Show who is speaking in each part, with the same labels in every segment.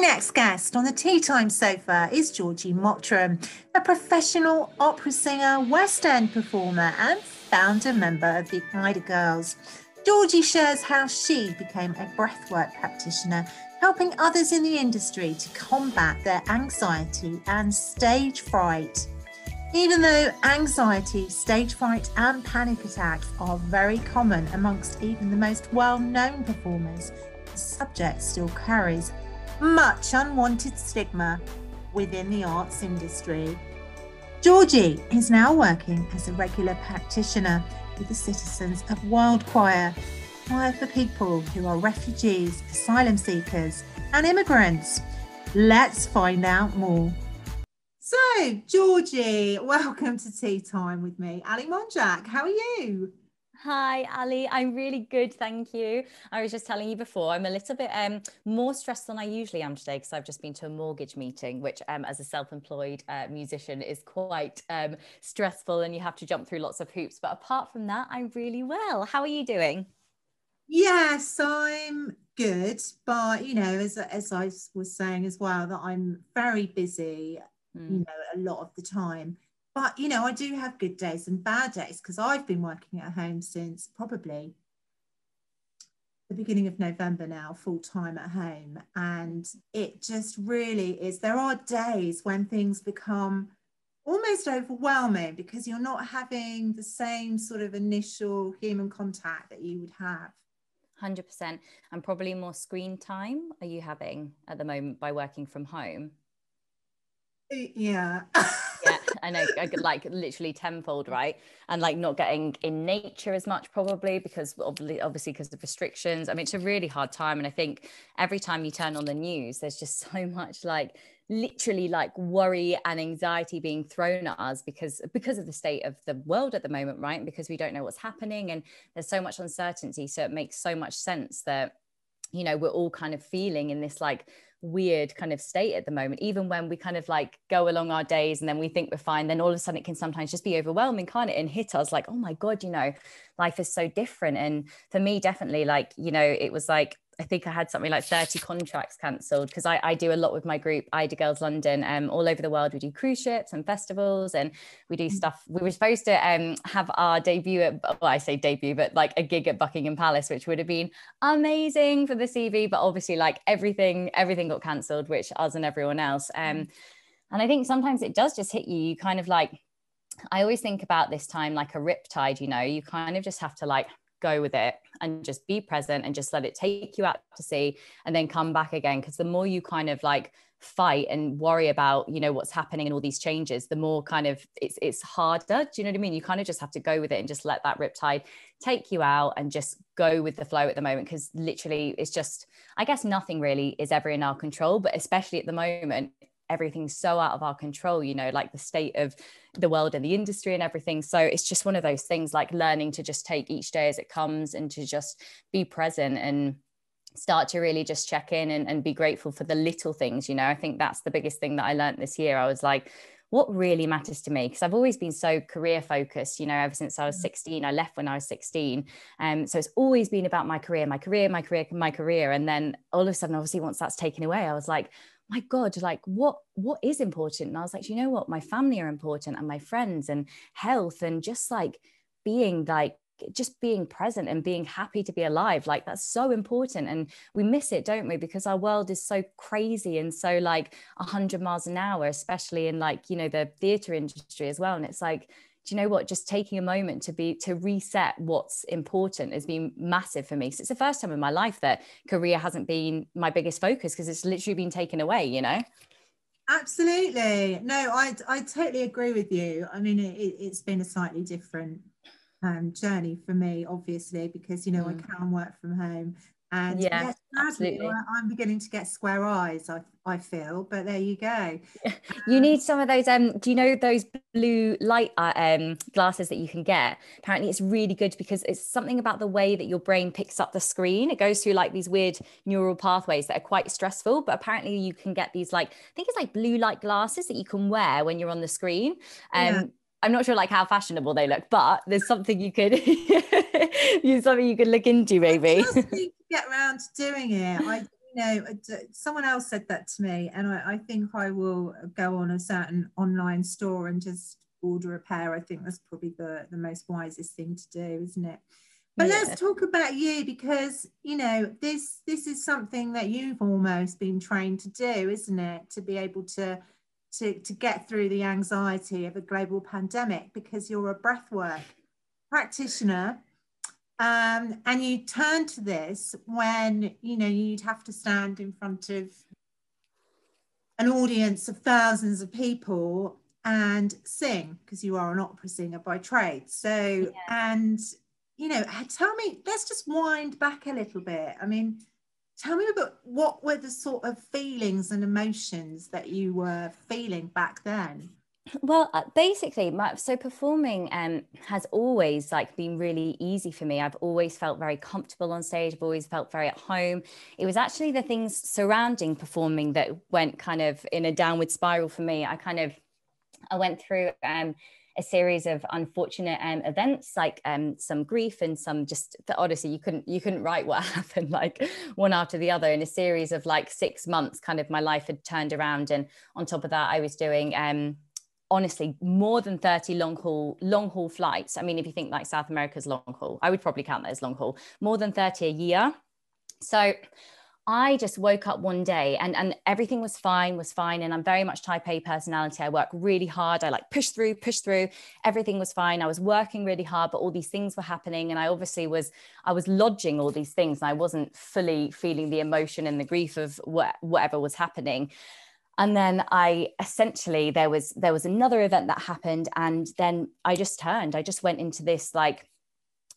Speaker 1: Next guest on the tea time sofa is Georgie Mottram, a professional opera singer, West End performer, and founder member of the Ida Girls. Georgie shares how she became a breathwork practitioner, helping others in the industry to combat their anxiety and stage fright. Even though anxiety, stage fright, and panic attacks are very common amongst even the most well known performers, the subject still carries much unwanted stigma within the arts industry. Georgie is now working as a regular practitioner with the citizens of World Choir, choir for people who are refugees, asylum seekers, and immigrants. Let's find out more. So, Georgie, welcome to Tea Time with me, Ali Monjack. How are you?
Speaker 2: Hi, Ali. I'm really good, thank you. I was just telling you before, I'm a little bit um, more stressed than I usually am today because I've just been to a mortgage meeting, which, um, as a self-employed uh, musician, is quite um, stressful, and you have to jump through lots of hoops. But apart from that, I'm really well. How are you doing?
Speaker 1: Yes, I'm good, but you know, as as I was saying as well, that I'm very busy. Mm. You know, a lot of the time but you know, I do have good days and bad days because I've been working at home since probably the beginning of November now, full time at home. And it just really is. There are days when things become almost overwhelming because you're not having the same sort of initial human contact that you would have.
Speaker 2: 100% and probably more screen time are you having at the moment by working from home uh,
Speaker 1: yeah
Speaker 2: yeah i know like literally tenfold mm. right? And like not getting in nature as much probably because obviously because of restrictions. I mean it's a really hard time and i think every time you turn on the news there's just so much like literally like worry and anxiety being thrown at us because because of the state of the world at the moment right? Because we don't know what's happening and there's so much uncertainty. So it makes so much sense that you know we're all kind of feeling in this like weird kind of state at the moment even when we kind of like go along our days and then we think we're fine then all of a sudden it can sometimes just be overwhelming can't it? And hit us like oh my god you know life is so different. And for me definitely like you know it was like I think I had something like 30 contracts cancelled because I, I, do a lot with my group, Ida Girls London, um, all over the world. We do cruise ships and festivals and we do mm. stuff. We were supposed to um, have our debut at, well, I say debut, but like a gig at Buckingham Palace, which would have been amazing for the CV. But obviously, like everything, everything got cancelled, which us and everyone else. Um, mm. and I think sometimes it does just hit you. You kind of like, I always think about this time like a riptide, you know, you kind of just have to like go with it and just be present and just let it take you out to sea and then come back again. Because the more you kind of like fight and worry about you know what's happening and all these changes the more kind of it's it's harder. Do you know what i mean? You kind of just have to go with it and just let that riptide take you out and just go with the flow at the moment. Because literally it's just i guess nothing really is ever in our control but especially at the moment everything's so out of our control you know like the state of the world and the industry and everything so it's just one of those things like learning to just take each day as it comes and to just be present and start to really just check in and, and be grateful for the little things you know i think that's the biggest thing that i learned this year i was like what really matters to me because I've always been so career focused, you know, ever since I was mm. 16. I left when I was 16. Um, so it's always been about my career, my career, my career, my career. And then all of a sudden, obviously, once that's taken away, I was like, my god like what what is important? And i was like you know what? My family are important and my friends and health and just like being like just being present and being happy to be alive like that's so important. And we miss it don't we? Because our world is so crazy and so like 100 miles an hour especially in like you know the theater industry as well. And it's like do you know what? Just taking a moment to be to reset what's important has been massive for me. So it's the first time in my life that career hasn't been my biggest focus because it's literally been taken away you know?
Speaker 1: Absolutely. No i i totally agree with you. I mean it, has been a slightly different um, journey for me obviously because you know mm. i can work from home and yeah, yes, absolutely. I'm beginning to get square eyes, I, I feel, but there you go.
Speaker 2: you um, need some of those. Um, do you know those blue light uh, um, glasses that you can get? Apparently, it's really good because it's something about the way that your brain picks up the screen. It goes through like these weird neural pathways that are quite stressful, but apparently, you can get these like, I think it's like blue light glasses that you can wear when you're on the screen. Um, yeah. I'm not sure like how fashionable they look, but there's something you could use something you could look into maybe.
Speaker 1: I just need to get around to doing it. I you know, someone else said that to me, and I, I think I will go on a certain online store and just order a pair. I think that's probably the, the most wisest thing to do, isn't it? But yeah. let's talk about you because you know this this is something that you've almost been trained to do, isn't it? To be able to to, to get through the anxiety of a global pandemic because you're a breathwork practitioner. Um, and you turn to this when you know you'd have to stand in front of an audience of thousands of people and sing because you are an opera singer by trade. So yeah. and you know tell me let's just wind back a little bit. I mean tell me about what were the sort of feelings and emotions that you were feeling back then?
Speaker 2: Well uh, basically my, so performing um, has always like been really easy for me. I've always felt very comfortable on stage. I've always felt very at home. It was actually the things surrounding performing that went kind of in a downward spiral for me. I kind of i went through um, a series of unfortunate um, events like um, some grief and some just honestly you couldn't you couldn't write what happened like one after the other. In a series of like six months kind of my life had turned around and on top of that i was doing um, honestly more than 30 long haul long haul flights. I mean if you think like south america's long haul i would probably count that as long haul more than 30 a year. So I just woke up one day and, and everything was fine, was fine. And I'm very much type A personality. I work really hard. I like push through, push through. Everything was fine. I was working really hard, but all these things were happening. And I obviously was, I was lodging all these things and I wasn't fully feeling the emotion and the grief of what, whatever was happening. And then I essentially, there was, there was another event that happened. And then I just turned, I just went into this like,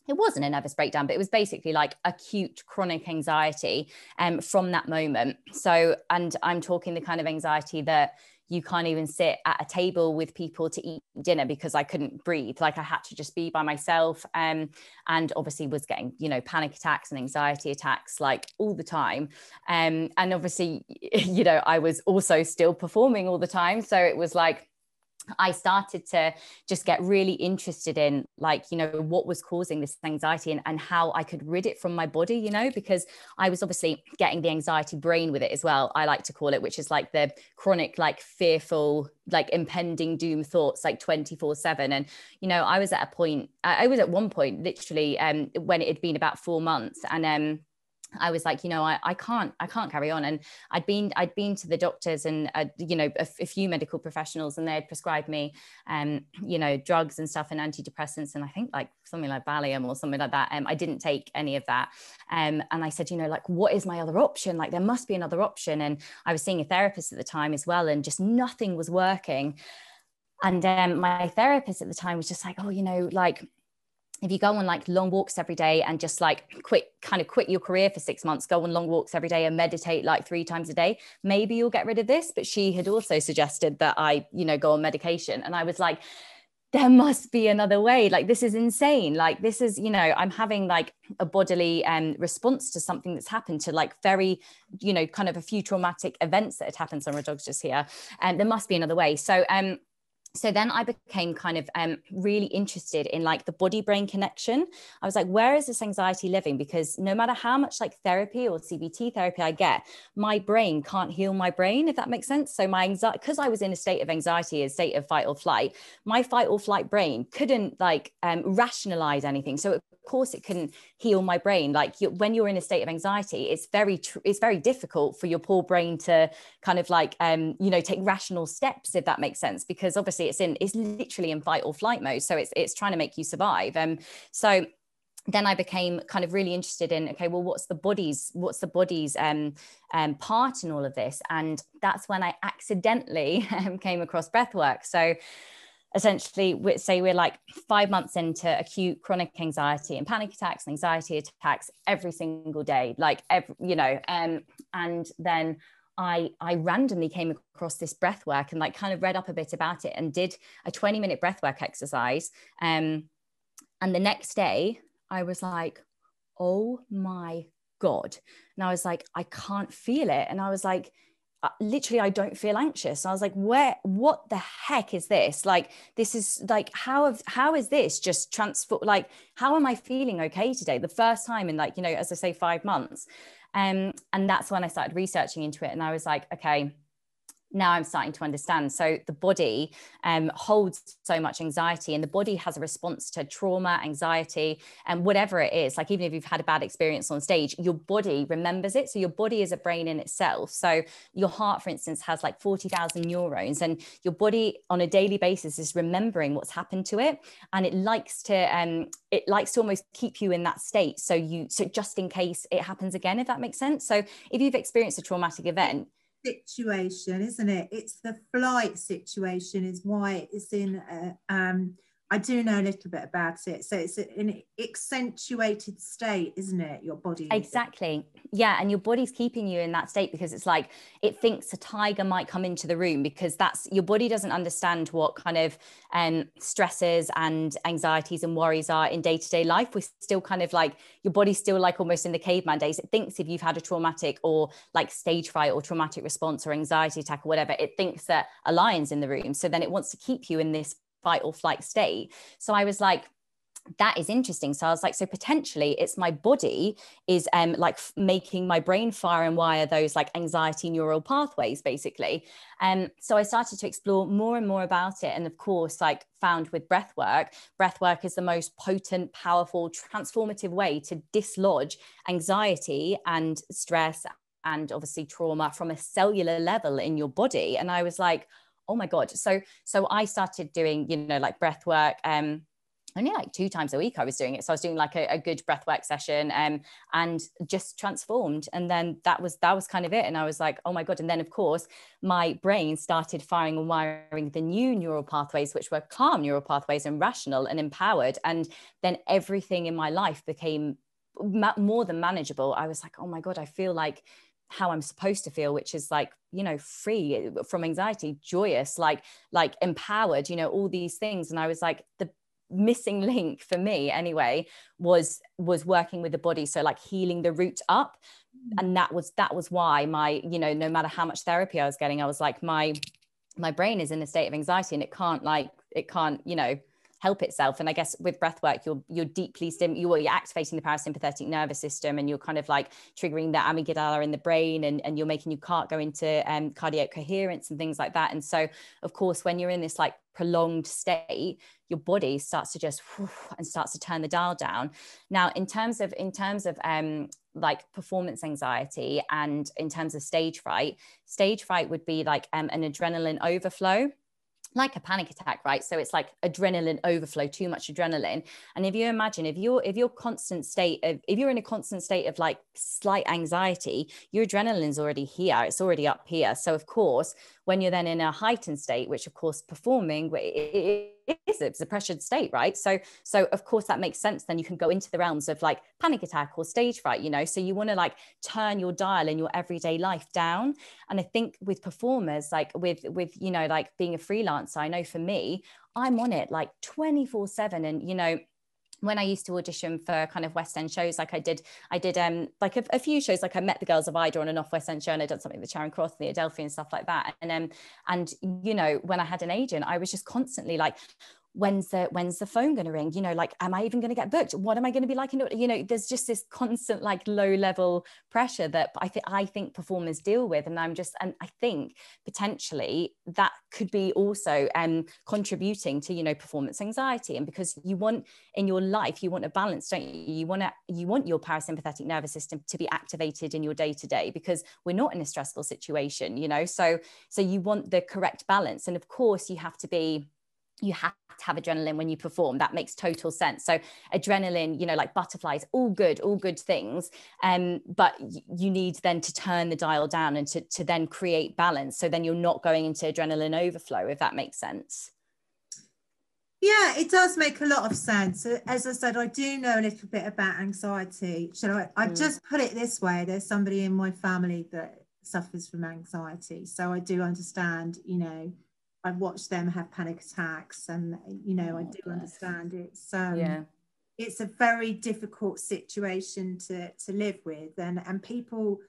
Speaker 2: it wasn't a nervous breakdown, but it was basically like acute chronic anxiety um, from that moment. So, and I'm talking the kind of anxiety that you can't even sit at a table with people to eat dinner because I couldn't breathe. Like I had to just be by myself. Um, and obviously was getting, you know, panic attacks and anxiety attacks like all the time. Um, and obviously, you know, I was also still performing all the time. So it was like, I started to just get really interested in like, you know, what was causing this anxiety and, and how I could rid it from my body, you know, because I was obviously getting the anxiety brain with it as well, I like to call it, which is like the chronic, like fearful, like impending doom thoughts, like 24 seven. And, you know, I was at a point, I was at one point literally um, when it had been about four months and, um, I was like, you know, I, I can't, I can't carry on. And I'd been, I'd been to the doctors and, uh, you know, a, few medical professionals and they had prescribed me, um, you know, drugs and stuff and antidepressants. And I think like something like Valium or something like that. Um, I didn't take any of that. Um, and I said, you know, like, what is my other option? Like, there must be another option. And I was seeing a therapist at the time as well, and just nothing was working. And um, my therapist at the time was just like, oh, you know, like, if you go on like long walks every day and just like quit kind of quit your career for six months go on long walks every day and meditate like three times a day maybe you'll get rid of this. But she had also suggested that i you know go on medication. And i was like there must be another way. Like this is insane. Like this is you know i'm having like a bodily um, response to something that's happened to like very you know kind of a few traumatic events that had happened. So my dog's just here and there must be another way. So um so then i became kind of um, really interested in like the body brain connection. I was like where is this anxiety living? Because no matter how much like therapy or cbt therapy i get my brain can't heal my brain if that makes sense. So my anxiety because i was in a state of anxiety a state of fight or flight my fight or flight brain couldn't like um, rationalize anything. So of course it can heal my brain like you, when you're in a state of anxiety it's very tr- it's very difficult for your poor brain to kind of like um you know take rational steps if that makes sense because obviously it's in it's literally in fight or flight mode so it's it's trying to make you survive um so then I became kind of really interested in okay, well, what's the body's what's the body's um, um, part in all of this? And that's when I accidentally um, came across breathwork. So essentially we say we're like five months into acute chronic anxiety and panic attacks and anxiety attacks every single day like every you know um, and then I, I randomly came across this breath work and like kind of read up a bit about it and did a 20 minute breath work exercise. Um, and the next day I was like, oh my God. And I was like, I can't feel it. And I was like, literally i don't feel anxious. I was like where what the heck is this? Like this is like how have how is this just transfer like how am i feeling okay today? The first time in like you know as i say five months. Um, and that's when I started researching into it. And I was like, okay, now I'm starting to understand. So the body um, holds so much anxiety, and the body has a response to trauma, anxiety, and whatever it is. Like even if you've had a bad experience on stage, your body remembers it. So your body is a brain in itself. So your heart, for instance, has like forty thousand neurons, and your body on a daily basis is remembering what's happened to it, and it likes to um, it likes to almost keep you in that state. So you so just in case it happens again, if that makes sense. So if you've experienced a traumatic event
Speaker 1: situation, isn't it? It's the flight situation is why it's in a, um, I do know a little bit about it. So it's an accentuated state, isn't it? Your body.
Speaker 2: Exactly. Yeah. And your body's keeping you in that state because it's like it thinks a tiger might come into the room because that's your body doesn't understand what kind of um, stresses and anxieties and worries are in day to day life. We're still kind of like your body's still like almost in the caveman days. It thinks if you've had a traumatic or like stage fright or traumatic response or anxiety attack or whatever, it thinks that a lion's in the room. So then it wants to keep you in this fight or flight state. So I was like, that is interesting. So I was like, so potentially it's my body is um like f- making my brain fire and wire those like anxiety neural pathways basically. And um, so I started to explore more and more about it. And of course, like found with breath work, breath work is the most potent, powerful, transformative way to dislodge anxiety and stress and obviously trauma from a cellular level in your body. And I was like, oh my god so so i started doing you know like breath work um only like two times a week I was doing it. So I was doing like a, a good breath work session um, and just transformed. And then that was that was kind of it. And I was like, oh my God. And then of course my brain started firing and wiring the new neural pathways, which were calm neural pathways and rational and empowered. And then everything in my life became ma- more than manageable. I was like, oh my God, I feel like how I'm supposed to feel, which is like, you know, free from anxiety, joyous, like, like empowered, you know, all these things. And I was like, the missing link for me anyway was was working with the body so like healing the root up mm. and that was that was why my you know no matter how much therapy i was getting i was like my my brain is in a state of anxiety and it can't like it can't you know help itself. And I guess with breath work, you're you're deeply stim you're, activating the parasympathetic nervous system and you're kind of like triggering the amygdala in the brain and, and you're making your heart go into um, cardiac coherence and things like that. And so of course, when you're in this like prolonged state, your body starts to just and starts to turn the dial down. Now, in terms of in terms of um, like performance anxiety and in terms of stage fright, stage fright would be like um, an adrenaline overflow like a panic attack right? So it's like adrenaline overflow too much adrenaline. And if you imagine if you're if you're constant state of if you're in a constant state of like slight anxiety your adrenaline's already here it's already up here. So of course when you're then in a heightened state which of course performing it is it's a pressured state right? So so of course that makes sense. Then you can go into the realms of like panic attack or stage fright you know? So you want to like turn your dial in your everyday life down. And i think with performers like with with you know like being a freelancer i know for me i'm on it like 24 7 and you know when I used to audition for kind of West End shows, like I did, I did um like a, a, few shows, like I met the girls of Ida on an off West End show, and I done something with Charing Cross and the Adelphi and stuff like that. And um and you know when I had an agent, I was just constantly like, when's the when's the phone going to ring? You know like am i even going to get booked? What am i going to be like? You know there's just this constant like low level pressure that i think i think performers deal with. And i'm just and i think potentially that could be also um contributing to you know performance anxiety. And because you want in your life you want a balance don't you? You want to you want your parasympathetic nervous system to be activated in your day to day because we're not in a stressful situation you know? So so you want the correct balance. And of course you have to be you have to have adrenaline when you perform. That makes total sense. So adrenaline you know like butterflies all good all good things. Um, but you need then to turn the dial down and to, to then create balance. So then you're not going into adrenaline overflow if that makes sense.
Speaker 1: Yeah it does make a lot of sense. As i said i do know a little bit about anxiety. Shall i? I mm. just put it this way. There's somebody in my family that suffers from anxiety. So i do understand you know I've watched them have panic attacks, and you know, oh, I do bless. understand it's um, yeah, it's a very difficult situation to to live with, and and people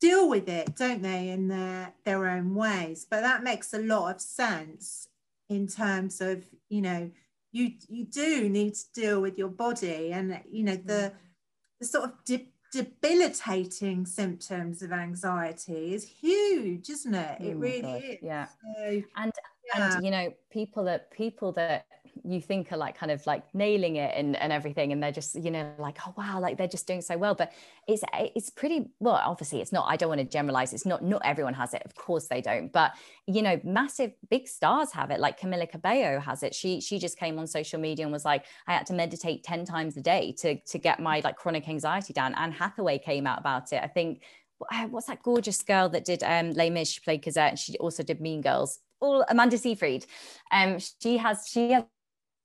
Speaker 1: deal with it, don't they, in their their own ways. But that makes a lot of sense in terms of you know, you you do need to deal with your body, and you know the the sort of dip debilitating symptoms of anxiety is huge, isn't it? It
Speaker 2: Oh
Speaker 1: really is.
Speaker 2: yeah.
Speaker 1: So,
Speaker 2: and
Speaker 1: yeah.
Speaker 2: and you know people that people that you think are like kind of like nailing it and, and everything and they're just you know like oh wow like they're just doing so well but it's it's pretty well obviously it's not i don't want to generalize it's not not everyone has it of course they don't but you know massive big stars have it like Camila Cabello has it she she just came on social media and was like i had to meditate 10 times a day to to get my like chronic anxiety down anne hathaway came out about it i think what's that gorgeous girl that did um Les Mis? She played Cosette, and she also did Mean Girls. All Amanda Seyfried. Um, she has she has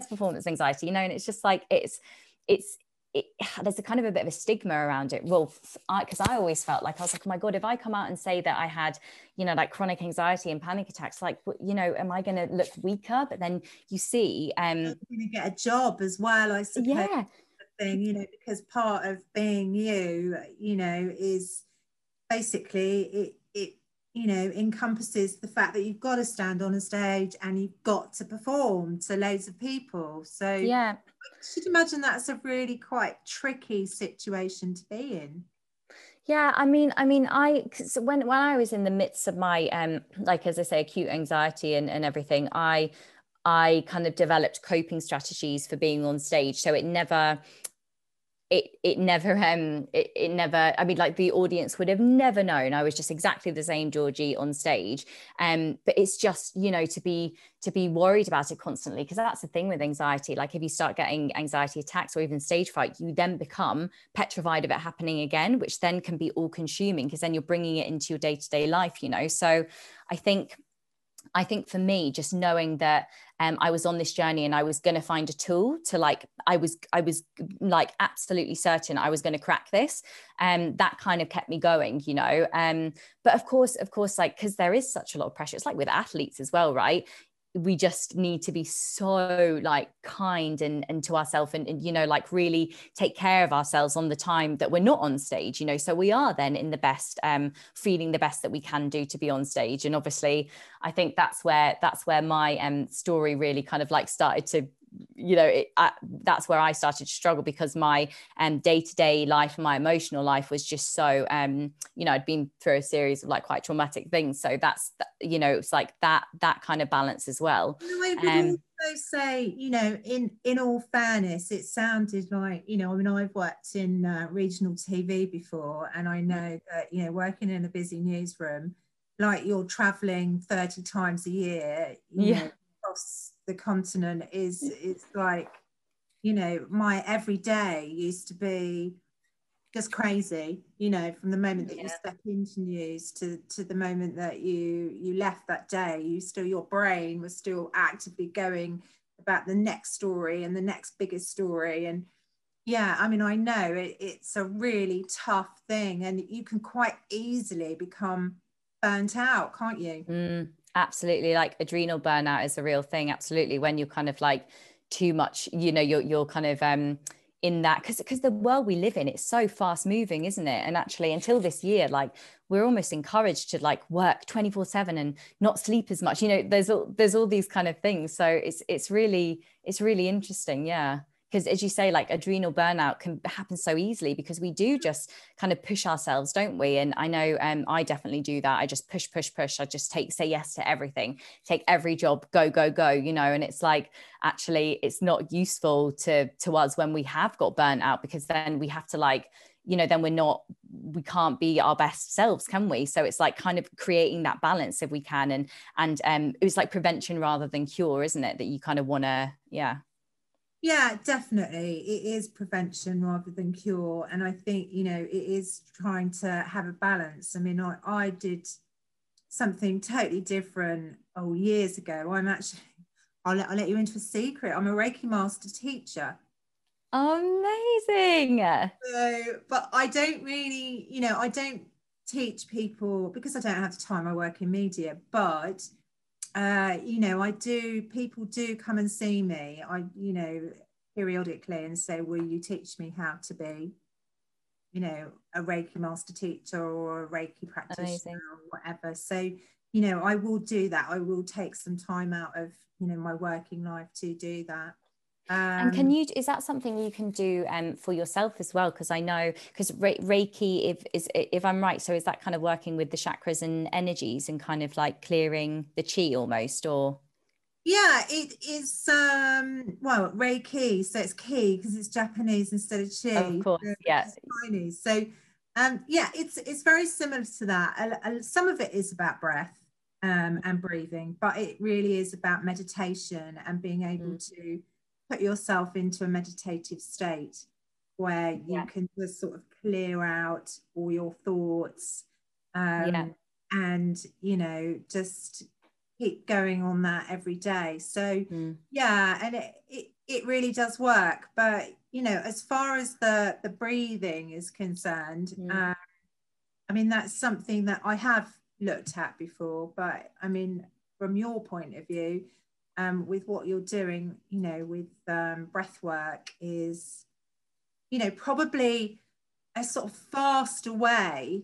Speaker 2: performance anxiety, you know, and it's just like it's it's it, there's a kind of a bit of a stigma around it. Well, because I, I, always felt like I was like, oh my god, if I come out and say that I had, you know, like chronic anxiety and panic attacks, like, you know, am I going to look weaker? But then you see, um,
Speaker 1: going to get a job as well, I suppose.
Speaker 2: Yeah.
Speaker 1: Thing, you know, because part of being you, you know, is basically it you know encompasses the fact that you've got to stand on a stage and you've got to perform to loads of people. So
Speaker 2: yeah.
Speaker 1: I should imagine that's a really quite tricky situation to be in.
Speaker 2: Yeah i mean i mean i when when i was in the midst of my um like as i say acute anxiety and, and everything i i kind of developed coping strategies for being on stage. So it never it it never um it, it never i mean like the audience would have never known i was just exactly the same georgie on stage. Um but it's just you know to be to be worried about it constantly because that's the thing with anxiety. Like if you start getting anxiety attacks or even stage fright you then become petrified of it happening again which then can be all consuming because then you're bringing it into your day-to-day life you know? So i think I think for me, just knowing that um, I was on this journey and I was going to find a tool to like, I was, I was like absolutely certain I was going to crack this. And um, that kind of kept me going, you know. Um, but of course, of course, like, because there is such a lot of pressure. It's like with athletes as well, right? We just need to be so like kind and, and to ourselves and, and, you know like really take care of ourselves on the time that we're not on stage you know? So we are then in the best um feeling the best that we can do to be on stage. And obviously i think that's where that's where my um story really kind of like started to you know it, I, that's where i started to struggle because my um, day-to-day life and my emotional life was just so um you know i'd been through a series of like quite traumatic things. So that's you know it's like that that kind of balance as well.
Speaker 1: I would um, also say you know in in all fairness it sounded like you know i mean i've worked in uh, regional tv before and i know that you know working in a busy newsroom like you're traveling 30 times a year
Speaker 2: yeah.
Speaker 1: know, across the continent is is like you know my everyday used to be just crazy you know from the moment that yeah. you step into news to to the moment that you you left that day you still your brain was still actively going about the next story and the next biggest story. And yeah i mean i know it, it's a really tough thing and you can quite easily become burnt out can't you?
Speaker 2: Mm, absolutely like adrenal burnout is a real thing absolutely when you're kind of like too much you know you're you're kind of um in that because because the world we live in it's so fast moving isn't it? And actually until this year like we're almost encouraged to like work 24 7 and not sleep as much you know there's all there's all these kind of things. So it's it's really it's really interesting yeah because as you say like adrenal burnout can happen so easily because we do just kind of push ourselves don't we? And i know um, i definitely do that. I just push push push. I just take say yes to everything take every job go go go you know? And it's like actually it's not useful to to us when we have got burnt out because then we have to like you know then we're not we can't be our best selves can we? So it's like kind of creating that balance if we can and and um it was like prevention rather than cure isn't it that you kind of want to yeah
Speaker 1: yeah, definitely. It is prevention rather than cure. And I think, you know, it is trying to have a balance. I mean, I, I did something totally different oh years ago. I'm actually I'll let, I'll let you into a secret. I'm a Reiki master teacher.
Speaker 2: Amazing.
Speaker 1: So, but I don't really, you know, I don't teach people because I don't have the time. I work in media, but uh, you know, I do, people do come and see me, I, you know, periodically and say, will you teach me how to be, you know, a Reiki master teacher or a Reiki practitioner Amazing. or whatever. So, you know, I will do that. I will take some time out of, you know, my working life to do that. Um,
Speaker 2: and can you is that something you can do um, for yourself as well? Because I know because Reiki, if is if I'm right, so is that kind of working with the chakras and energies and kind of like clearing the chi almost, or
Speaker 1: yeah, it is. Um, well, Reiki, so it's ki because it's Japanese instead of chi.
Speaker 2: Of course, so yeah.
Speaker 1: Chinese. So, um, yeah, it's it's very similar to that. some of it is about breath um, and breathing, but it really is about meditation and being able mm. to put yourself into a meditative state where you yeah. can just sort of clear out all your thoughts um, yeah. and you know just keep going on that every day so mm. yeah and it, it it really does work but you know as far as the the breathing is concerned mm. um, i mean that's something that i have looked at before but i mean from your point of view um, with what you're doing you know with um, breath work is you know probably a sort of faster way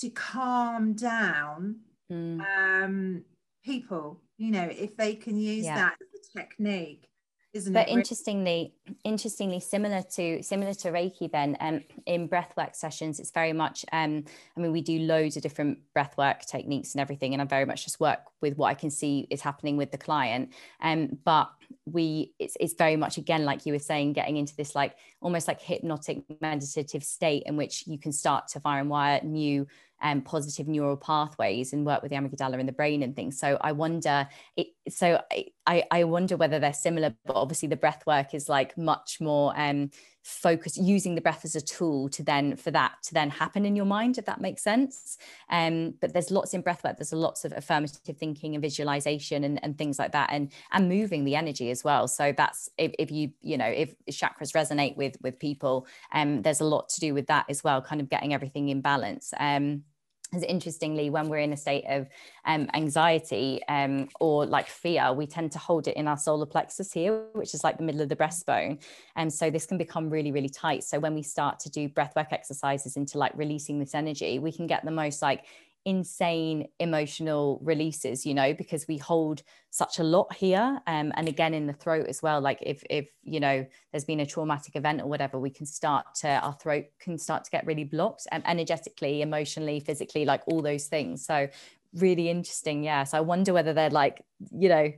Speaker 1: to calm down mm. um, people, you know, if they can use yeah. that as a technique. Isn't
Speaker 2: but interestingly, interestingly similar to similar to Reiki, then um, in breathwork sessions, it's very much. Um, I mean, we do loads of different breathwork techniques and everything, and I very much just work with what I can see is happening with the client. Um, but we, it's it's very much again, like you were saying, getting into this like almost like hypnotic meditative state in which you can start to fire and wire new um, positive neural pathways and work with the amygdala in the brain and things. So I wonder, it, so I, I wonder whether they're similar, but obviously the breath work is like much more um, focused, using the breath as a tool to then for that to then happen in your mind, if that makes sense. Um, but there's lots in breath work. There's lots of affirmative thinking and visualization and, and things like that, and and moving the energy as well. So that's if, if you you know if chakras resonate with with people, um, there's a lot to do with that as well, kind of getting everything in balance. Um, because interestingly when we're in a state of um, anxiety um, or like fear we tend to hold it in our solar plexus here which is like the middle of the breastbone. And so this can become really really tight. So when we start to do breathwork exercises into like releasing this energy we can get the most like insane emotional releases you know because we hold such a lot here um, and again in the throat as well. Like if if you know there's been a traumatic event or whatever we can start to our throat can start to get really blocked um, energetically emotionally physically like all those things. So really interesting yeah. So i wonder whether they're like you know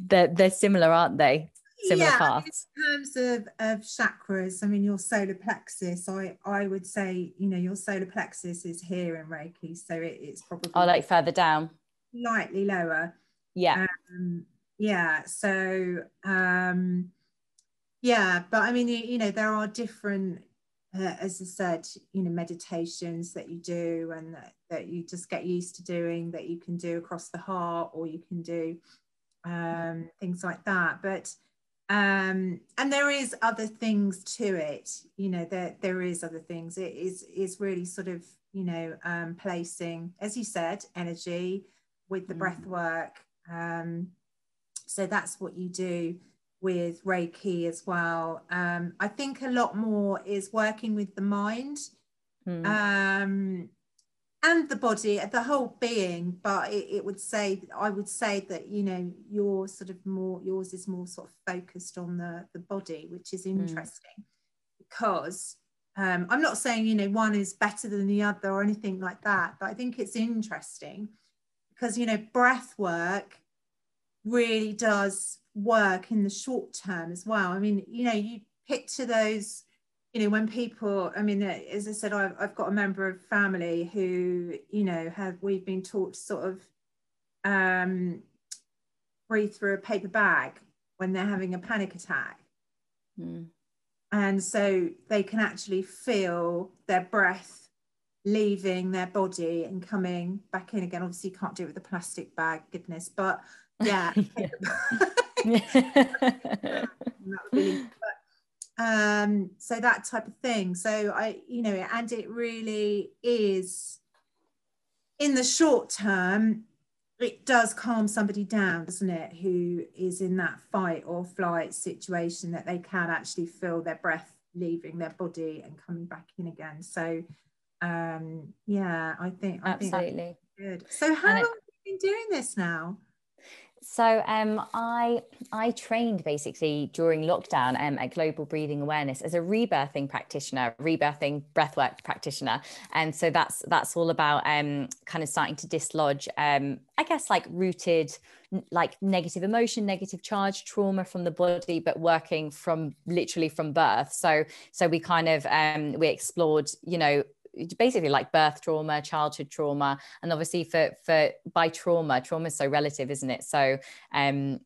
Speaker 2: they're they're similar aren't they similar yeah.
Speaker 1: In terms of, of chakras, I mean, your solar plexus, I, I would say, you know, your solar plexus is here in Reiki. So it, it's probably.
Speaker 2: Oh, like further down.
Speaker 1: Slightly lower.
Speaker 2: Yeah.
Speaker 1: Um, yeah. So, um, yeah. But I mean, you, you know, there are different, uh, as I said, you know, meditations that you do and that, that you just get used to doing that you can do across the heart or you can do um, things like that. But um, and there is other things to it you know there there is other things it is is really sort of you know um, placing as you said energy with the mm. breath work um, so that's what you do with reiki as well um, i think a lot more is working with the mind mm. And the body the whole being but it, it, would say i would say that you know your sort of more yours is more sort of focused on the the body which is hmm. interesting mm. because um, i'm not saying you know one is better than the other or anything like that but i think it's interesting because you know breath work really does work in the short term as well i mean you know you picture those you know, when people, I mean, as I said, I've, I've got a member of family who, you know, have we've been taught to sort of um, breathe through a paper bag when they're having a panic attack. Mm. And so they can actually feel their breath leaving their body and coming back in again. Obviously, you can't do it with a plastic bag, goodness, but yeah. um so that type of thing. So i you know and it really is in the short term it does calm somebody down doesn't it who is in that fight or flight situation that they can actually feel their breath leaving their body and coming back in again. So um yeah i think
Speaker 2: absolutely
Speaker 1: I think good. So how long have you been doing this now
Speaker 2: so um, I I trained basically during lockdown um, at Global Breathing Awareness as a rebirthing practitioner, rebirthing breathwork practitioner, and so that's that's all about um, kind of starting to dislodge, um, I guess, like rooted like negative emotion negative charge trauma from the body but working from literally from birth. So so we kind of um we explored you know basically like birth trauma childhood trauma and obviously for for by trauma trauma is so relative isn't it? So um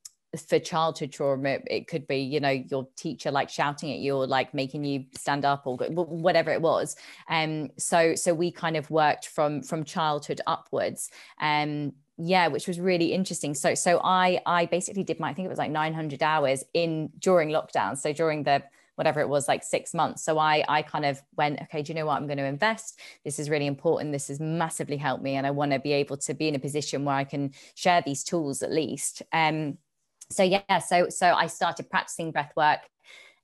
Speaker 2: for childhood trauma it could be you know your teacher like shouting at you or like making you stand up or whatever it was. Um so so we kind of worked from from childhood upwards. Um yeah which was really interesting. So so i i basically did my i think it was like 900 hours in during lockdown. So during the whatever it was like six months. So i i kind of went okay do you know what? I'm going to invest. This is really important. This has massively helped me and i want to be able to be in a position where i can share these tools at least. Um so yeah so so i started practicing breath work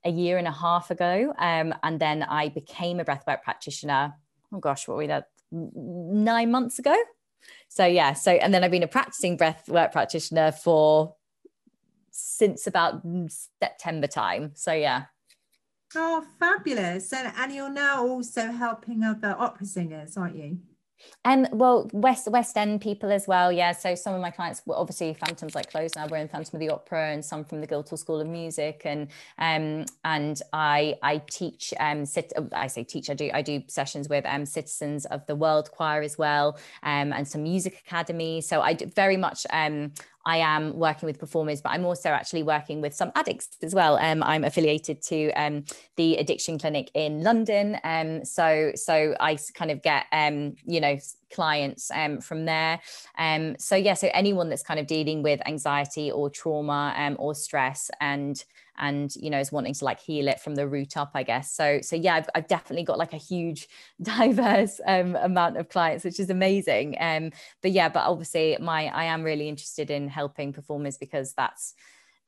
Speaker 2: a year and a half ago um, and then i became a breathwork practitioner oh gosh what were we that nine months ago? So yeah so and then i've been a practicing breath work practitioner for since about september time. So yeah
Speaker 1: oh fabulous and, and you're now also helping other opera singers aren't you
Speaker 2: um, well, West West End people as well, yeah. So some of my clients were obviously Phantoms like closed now. We're in Phantom of the Opera, and some from the Guildhall School of Music, and um, and I I teach um, sit, I say teach. I do I do sessions with um Citizens of the World Choir as well, um, and some music academy. So I very much um I am working with performers, but I'm also actually working with some addicts as well. Um, I'm affiliated to um, the addiction clinic in London. Um, so so I kind of get um, you know clients um, from there. Um, so yeah, so anyone that's kind of dealing with anxiety or trauma um, or stress and and you know is wanting to like heal it from the root up i guess so so yeah i've, I've definitely got like a huge diverse um, amount of clients which is amazing um but yeah but obviously my i am really interested in helping performers because that's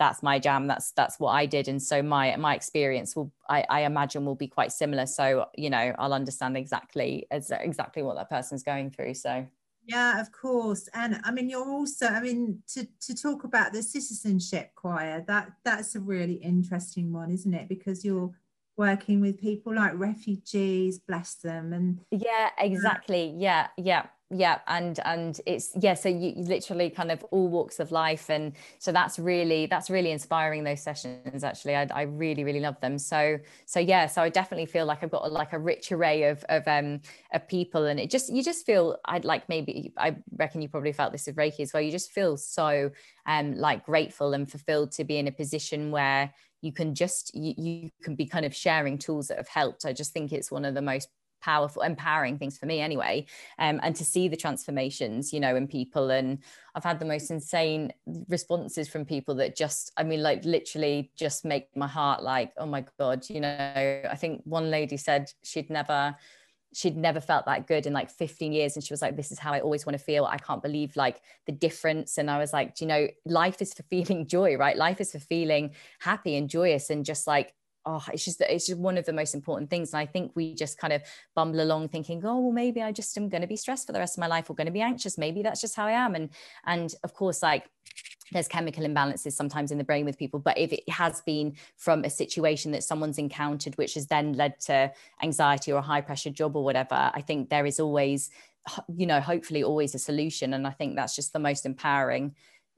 Speaker 2: that's my jam that's that's what i did and so my my experience will i, I imagine will be quite similar so you know i'll understand exactly as exactly what that person's going through so
Speaker 1: yeah, of course. And I mean, you're also, I mean, to, to talk about the citizenship choir, that that's a really interesting one, isn't it? Because you're working with people like refugees, bless them. And
Speaker 2: yeah, exactly. Yeah, yeah yeah and and it's yeah so you, literally kind of all walks of life and so that's really that's really inspiring those sessions actually. I, I really really love them. So so yeah so I definitely feel like I've got like a rich array of of um of people and it just you just feel I'd like maybe I reckon you probably felt this with Reiki as well you just feel so um like grateful and fulfilled to be in a position where you can just you, you can be kind of sharing tools that have helped. I just think it's one of the most powerful empowering things for me anyway um, and to see the transformations you know in people. And i've had the most insane responses from people that just i mean like literally just make my heart like oh my god you know? I think one lady said she'd never she'd never felt that good in like 15 years. And she was like this is how i always want to feel. I can't believe like the difference. And i was like do you know life is for feeling joy right? Life is for feeling happy and joyous and just like oh it's just it's just one of the most important things and i think we just kind of bumble along thinking oh well maybe i just am going to be stressed for the rest of my life or going to be anxious. Maybe that's just how i am. And and of course like there's chemical imbalances sometimes in the brain with people but if it has been from a situation that someone's encountered which has then led to anxiety or a high pressure job or whatever i think there is always you know hopefully always a solution and i think that's just the most empowering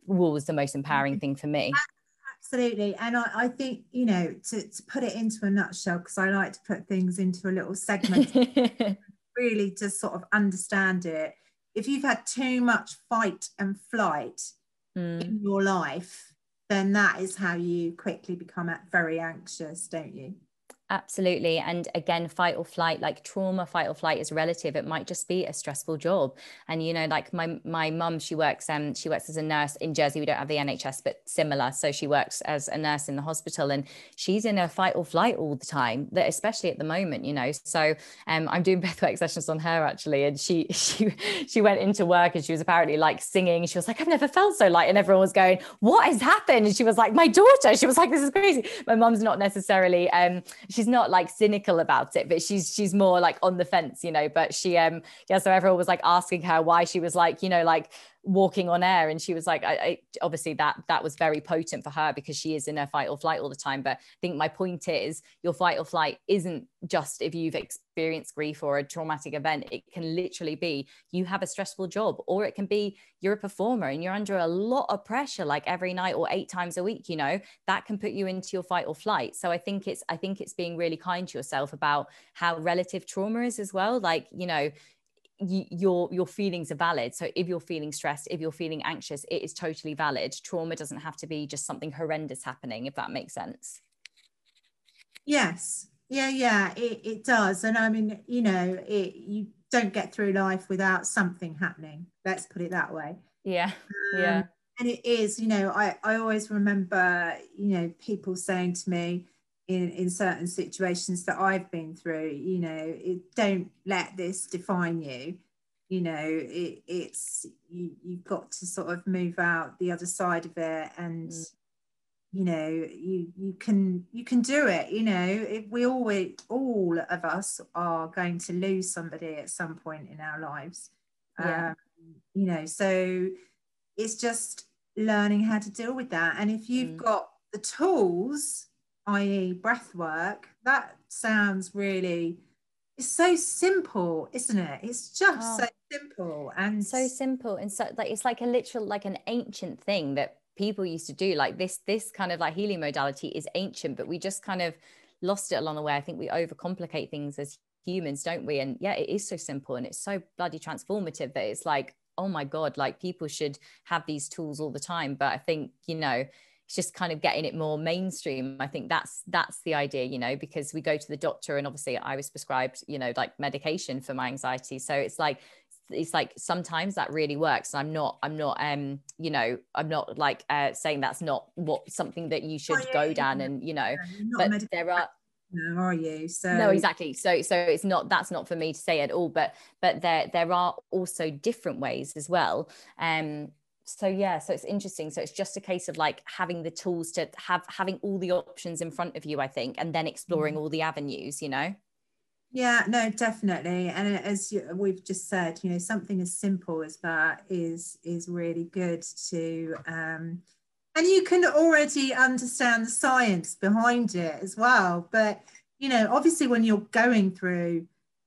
Speaker 2: was the most empowering mm-hmm. thing for me
Speaker 1: Absolutely. And I, I think, you know, to, to put it into a nutshell, because I like to put things into a little segment, really to sort of understand it. If you've had too much fight and flight mm. in your life, then that is how you quickly become very anxious, don't you?
Speaker 2: Absolutely. And again, fight or flight, like trauma, fight or flight is relative. It might just be a stressful job. And you know, like my my mum, she works um she works as a nurse in Jersey. We don't have the NHS, but similar. So she works as a nurse in the hospital and she's in a fight or flight all the time, that especially at the moment, you know. So um I'm doing breathwork sessions on her actually. And she she she went into work and she was apparently like singing. She was like, I've never felt so light. And everyone was going, What has happened? And she was like, My daughter. She was like, This is crazy. My mum's not necessarily um she she's not like cynical about it, but she's she's more like on the fence, you know. But she um yeah, so everyone was like asking her why she was like, you know, like walking on air and she was like I, I, obviously that that was very potent for her because she is in her fight or flight all the time. But i think my point is your fight or flight isn't just if you've experienced grief or a traumatic event. It can literally be you have a stressful job or it can be you're a performer and you're under a lot of pressure like every night or eight times a week you know that can put you into your fight or flight. So i think it's i think it's being really kind to yourself about how relative trauma is as well. Like you know your your feelings are valid. So if you're feeling stressed if you're feeling anxious it is totally valid. Trauma doesn't have to be just something horrendous happening if that makes sense.
Speaker 1: Yes. Yeah yeah it, it does. And i mean you know it you don't get through life without something happening. Let's put it that way.
Speaker 2: Yeah. Um, yeah.
Speaker 1: and it is you know i i always remember you know people saying to me in, in certain situations that I've been through, you know, it, don't let this define you. You know, it, it's you, you've got to sort of move out the other side of it, and mm. you know, you you can you can do it. You know, if we always all of us are going to lose somebody at some point in our lives. Yeah. Um, you know, so it's just learning how to deal with that. And if you've mm. got the tools i.e., breath work, that sounds really it's so simple, isn't it? It's just oh, so simple and
Speaker 2: so simple and so like it's like a literal like an ancient thing that people used to do. Like this this kind of like healing modality is ancient, but we just kind of lost it along the way. I think we overcomplicate things as humans, don't we? And yeah, it is so simple and it's so bloody transformative that it's like, oh my God, like people should have these tools all the time. But I think, you know, it's just kind of getting it more mainstream. I think that's that's the idea you know because we go to the doctor and obviously i was prescribed you know like medication for my anxiety. So it's like it's like sometimes that really works. I'm not i'm not um you know i'm not like uh saying that's not what something that you should go down and you know but there are
Speaker 1: no, are you? So
Speaker 2: no exactly. So so it's not that's not for me to say at all but but there there are also different ways as well. Um so yeah so it's interesting. So it's just a case of like having the tools to have having all the options in front of you i think and then exploring mm-hmm. all the avenues you know?
Speaker 1: Yeah no definitely. And as we've just said you know something as simple as that is is really good to um and you can already understand the science behind it as well. But you know obviously when you're going through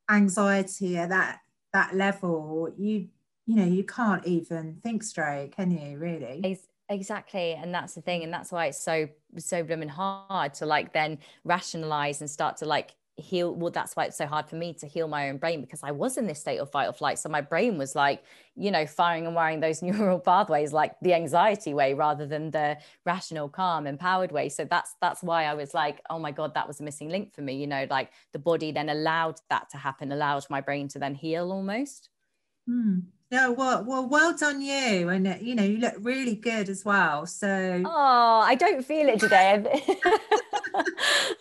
Speaker 1: anxiety at that that level you you know you can't even think straight can you really
Speaker 2: exactly and that's the thing and that's why it's so so blooming hard to like then rationalize and start to like heal well that's why it's so hard for me to heal my own brain because i was in this state of fight or flight so my brain was like you know firing and wiring those neural pathways like the anxiety way rather than the rational calm empowered way so that's that's why i was like oh my god that was a missing link for me you know like the body then allowed that to happen allowed my brain to then heal almost
Speaker 1: Hmm. No, well, well, well done you, and uh, you know you look really good as well. So,
Speaker 2: oh, I don't feel it today.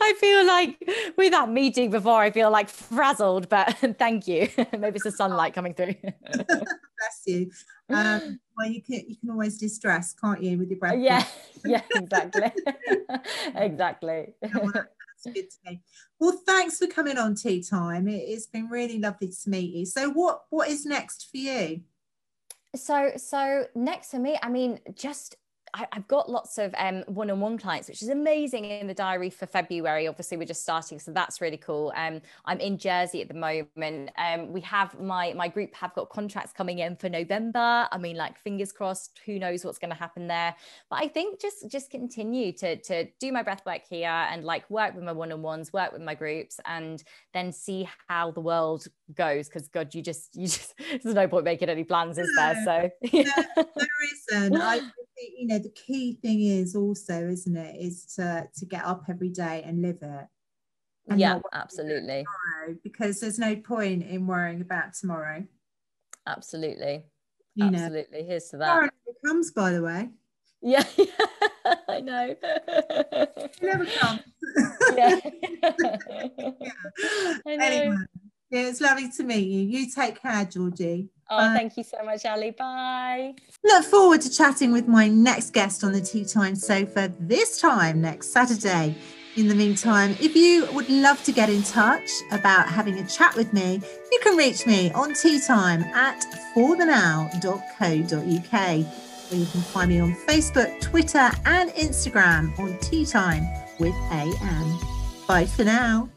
Speaker 2: I feel like with that meeting before, I feel like frazzled. But thank you. Maybe it's the sunlight coming through.
Speaker 1: Bless you. Um, well, you can you can always distress, can't you, with your breath?
Speaker 2: Yeah, yeah, exactly, exactly
Speaker 1: good. Well, thanks for coming on Tea Time. It, has been really lovely to meet you. So, what what is next for you?
Speaker 2: So, so next for me, I mean, just I, have got lots of um, one-on-one clients, which is amazing in the diary for February. Obviously, we're just starting, so that's really cool. Um, I'm in Jersey at the moment. Um, we have my my group have got contracts coming in for November. I mean, like fingers crossed. Who knows what's going to happen there? But I think just just continue to to do my breath work here and like work with my one-on-ones, work with my groups, and then see how the world goes. Because God, you just you just there's no point making any plans, is there? So
Speaker 1: yeah. there isn't. I you know the key thing is also isn't it is to to get up every day and live it
Speaker 2: and yeah absolutely
Speaker 1: because there's no point in worrying about tomorrow
Speaker 2: absolutely you absolutely know. here's to that
Speaker 1: it comes by the way
Speaker 2: yeah i know
Speaker 1: it never comes yeah. yeah. I know. Anyway, yeah, it's lovely to meet you. You take care, Georgie.
Speaker 2: Oh, Bye. thank you so much, Ali. Bye.
Speaker 1: Look forward to chatting with my next guest on the Tea Time sofa this time next Saturday. In the meantime, if you would love to get in touch about having a chat with me, you can reach me on teatime at forthenow.co.uk or you can find me on Facebook, Twitter, and Instagram on Tea Time with AM. Bye for now.